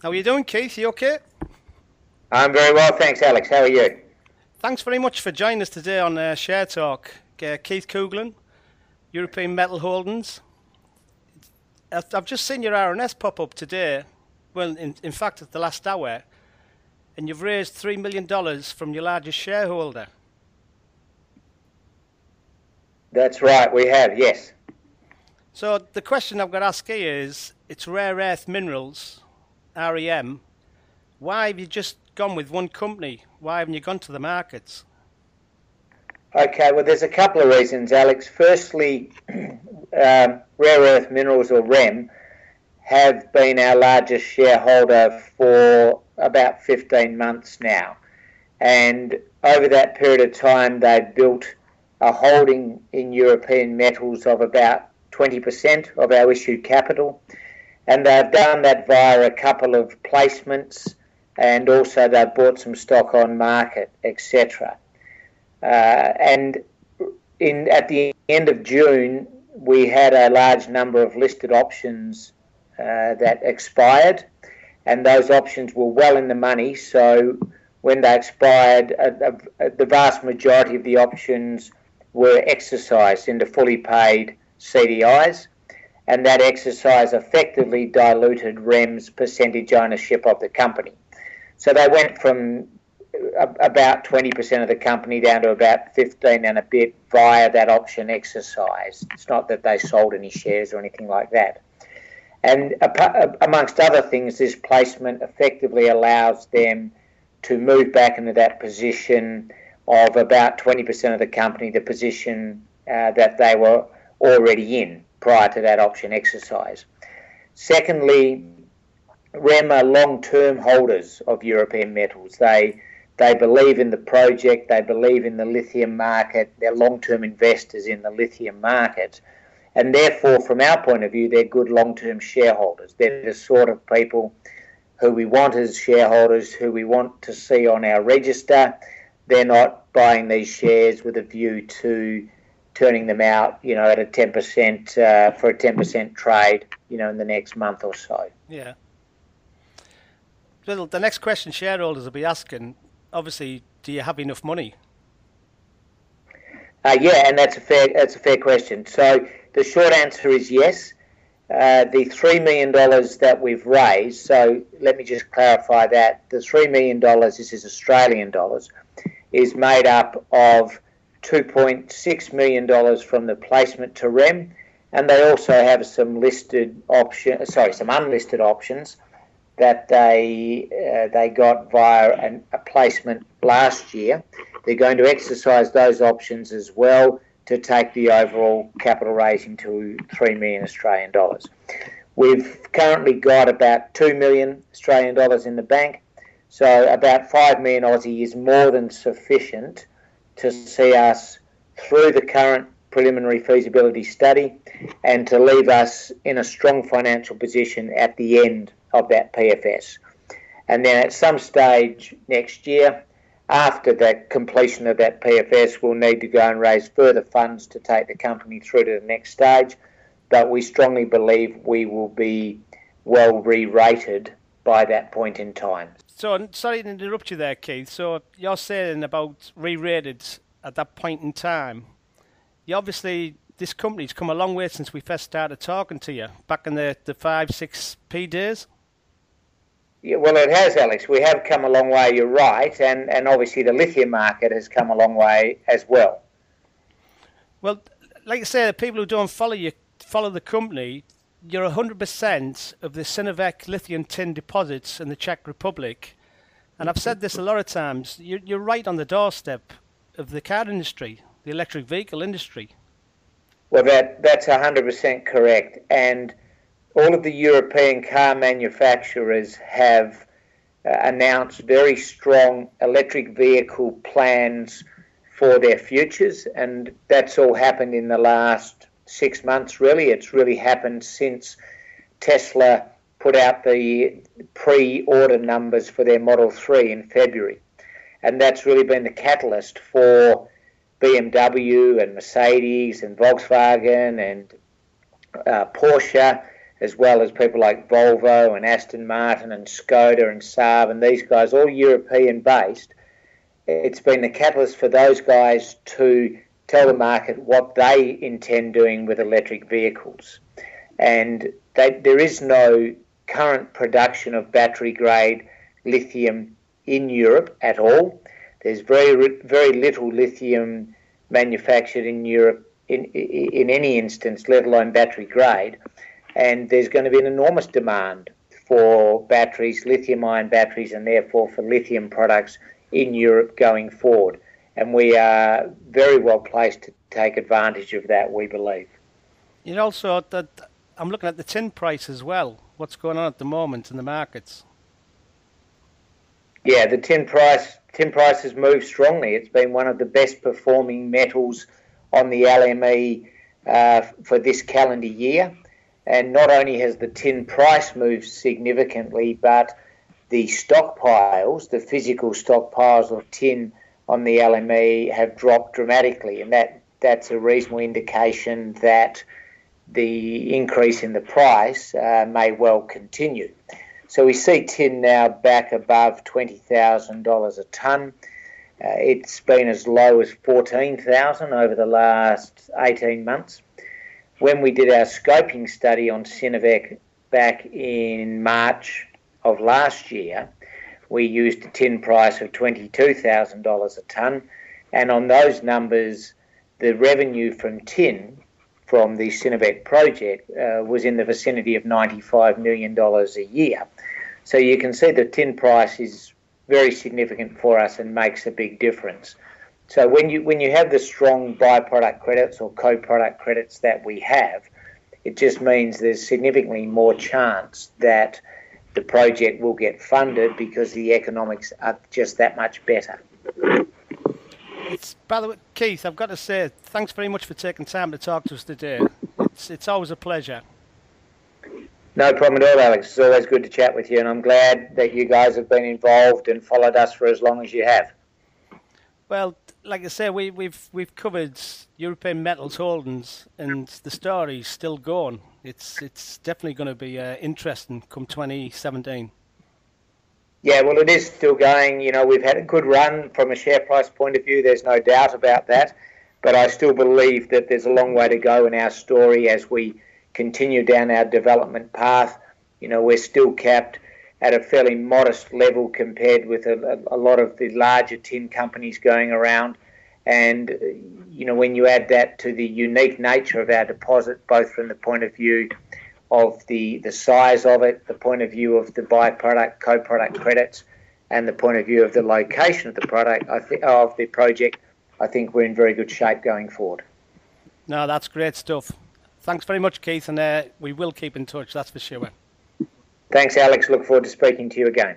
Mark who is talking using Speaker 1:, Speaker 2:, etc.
Speaker 1: How are you doing, Keith? You okay?
Speaker 2: I'm very well, thanks, Alex. How are you?
Speaker 1: Thanks very much for joining us today on uh, Share Talk. Uh, Keith Coughlan, European Metal Holdings. I've just seen your RNS pop up today. Well, in, in fact, at the last hour, and you've raised $3 million from your largest shareholder.
Speaker 2: That's right, we have, yes.
Speaker 1: So the question I've got to ask you is it's rare earth minerals, REM. Why have you just gone with one company? Why haven't you gone to the markets?
Speaker 2: Okay, well, there's a couple of reasons, Alex. Firstly, um, rare earth minerals, or REM, have been our largest shareholder for about 15 months now. And over that period of time, they've built a holding in European metals of about 20% of our issued capital. And they've done that via a couple of placements and also they've bought some stock on market, etc. Uh, and in, at the end of June, we had a large number of listed options uh, that expired and those options were well in the money. So when they expired, uh, uh, the vast majority of the options were exercised into fully paid CDIs, and that exercise effectively diluted REM's percentage ownership of the company. So they went from about 20% of the company down to about 15 and a bit via that option exercise. It's not that they sold any shares or anything like that. And amongst other things, this placement effectively allows them to move back into that position of about 20% of the company, the position uh, that they were already in prior to that option exercise. Secondly, REM are long-term holders of European metals. They they believe in the project, they believe in the lithium market, they're long-term investors in the lithium market and therefore, from our point of view, they're good long term shareholders. They're the sort of people who we want as shareholders, who we want to see on our register. They're not buying these shares with a view to turning them out, you know, at a 10% uh, for a 10% trade, you know, in the next month or so.
Speaker 1: Yeah. Well, the next question shareholders will be asking, obviously, do you have enough money?
Speaker 2: Uh, yeah, and that's a fair that's a fair question. So the short answer is yes. Uh, the $3 million that we've raised, so let me just clarify that the $3 million, this is Australian dollars, is made up of $2.6 million from the placement to REM, and they also have some listed options, sorry, some unlisted options that they uh, they got via an, a placement last year. They're going to exercise those options as well to take the overall capital raising to 3 million Australian dollars. We've currently got about 2 million Australian dollars in the bank, so about 5 million Aussie is more than sufficient to see us through the current preliminary feasibility study and to leave us in a strong financial position at the end of that PFS. And then at some stage next year, after the completion of that PFS, we'll need to go and raise further funds to take the company through to the next stage. But we strongly believe we will be well re rated by that point in time.
Speaker 1: So, sorry to interrupt you there, Keith. So, you're saying about re rated at that point in time. You obviously, this company's come a long way since we first started talking to you back in the, the 5, 6p days.
Speaker 2: Yeah, well, it has, Alex. We have come a long way. You're right, and and obviously the lithium market has come a long way as well.
Speaker 1: Well, like I say, the people who don't follow you follow the company. You're 100% of the Cinovec lithium tin deposits in the Czech Republic, and I've said this a lot of times. You're, you're right on the doorstep of the car industry, the electric vehicle industry.
Speaker 2: Well, that that's 100% correct, and all of the European car manufacturers have uh, announced very strong electric vehicle plans for their futures, and that's all happened in the last six months, really. It's really happened since Tesla put out the pre order numbers for their Model 3 in February. And that's really been the catalyst for BMW and Mercedes and Volkswagen and uh, Porsche as well as people like Volvo and Aston Martin and Skoda and Saab and these guys, all European based, it's been the catalyst for those guys to tell the market what they intend doing with electric vehicles. And they, there is no current production of battery grade lithium in Europe at all. There's very very little lithium manufactured in Europe in in any instance, let alone battery grade. And there's going to be an enormous demand for batteries, lithium ion batteries, and therefore for lithium products in Europe going forward. And we are very well placed to take advantage of that, we believe.
Speaker 1: You also that I'm looking at the tin price as well. What's going on at the moment in the markets?
Speaker 2: Yeah, the tin price tin price has moved strongly. It's been one of the best performing metals on the LME uh, for this calendar year. And not only has the tin price moved significantly, but the stockpiles, the physical stockpiles of tin on the LME have dropped dramatically, and that, that's a reasonable indication that the increase in the price uh, may well continue. So we see tin now back above $20,000 a tonne. Uh, it's been as low as 14,000 over the last 18 months. When we did our scoping study on Cinovec back in March of last year, we used a tin price of $22,000 a tonne, and on those numbers, the revenue from tin from the Cinovec project uh, was in the vicinity of $95 million a year. So you can see the tin price is very significant for us and makes a big difference. So when you when you have the strong byproduct credits or co-product credits that we have, it just means there's significantly more chance that the project will get funded because the economics are just that much better.
Speaker 1: It's by the way, Keith, I've got to say thanks very much for taking time to talk to us today. It's it's always a pleasure.
Speaker 2: No problem at all, Alex. It's always good to chat with you, and I'm glad that you guys have been involved and followed us for as long as you have.
Speaker 1: Well, like I say, we, we've we've covered European Metals Holdings, and the story's still going. It's it's definitely going to be uh, interesting come 2017.
Speaker 2: Yeah, well, it is still going. You know, we've had a good run from a share price point of view. There's no doubt about that. But I still believe that there's a long way to go in our story as we continue down our development path. You know, we're still capped at a fairly modest level compared with a, a, lot of the larger tin companies going around. And, you know, when you add that to the unique nature of our deposit, both from the point of view of the, the size of it, the point of view of the byproduct, co-product credits, and the point of view of the location of the product, I think, of the project, I think we're in very good shape going forward.
Speaker 1: No, that's great stuff. Thanks very much, Keith, and uh, we will keep in touch, that's for sure.
Speaker 2: Thanks, Alex. Look forward to speaking to you again.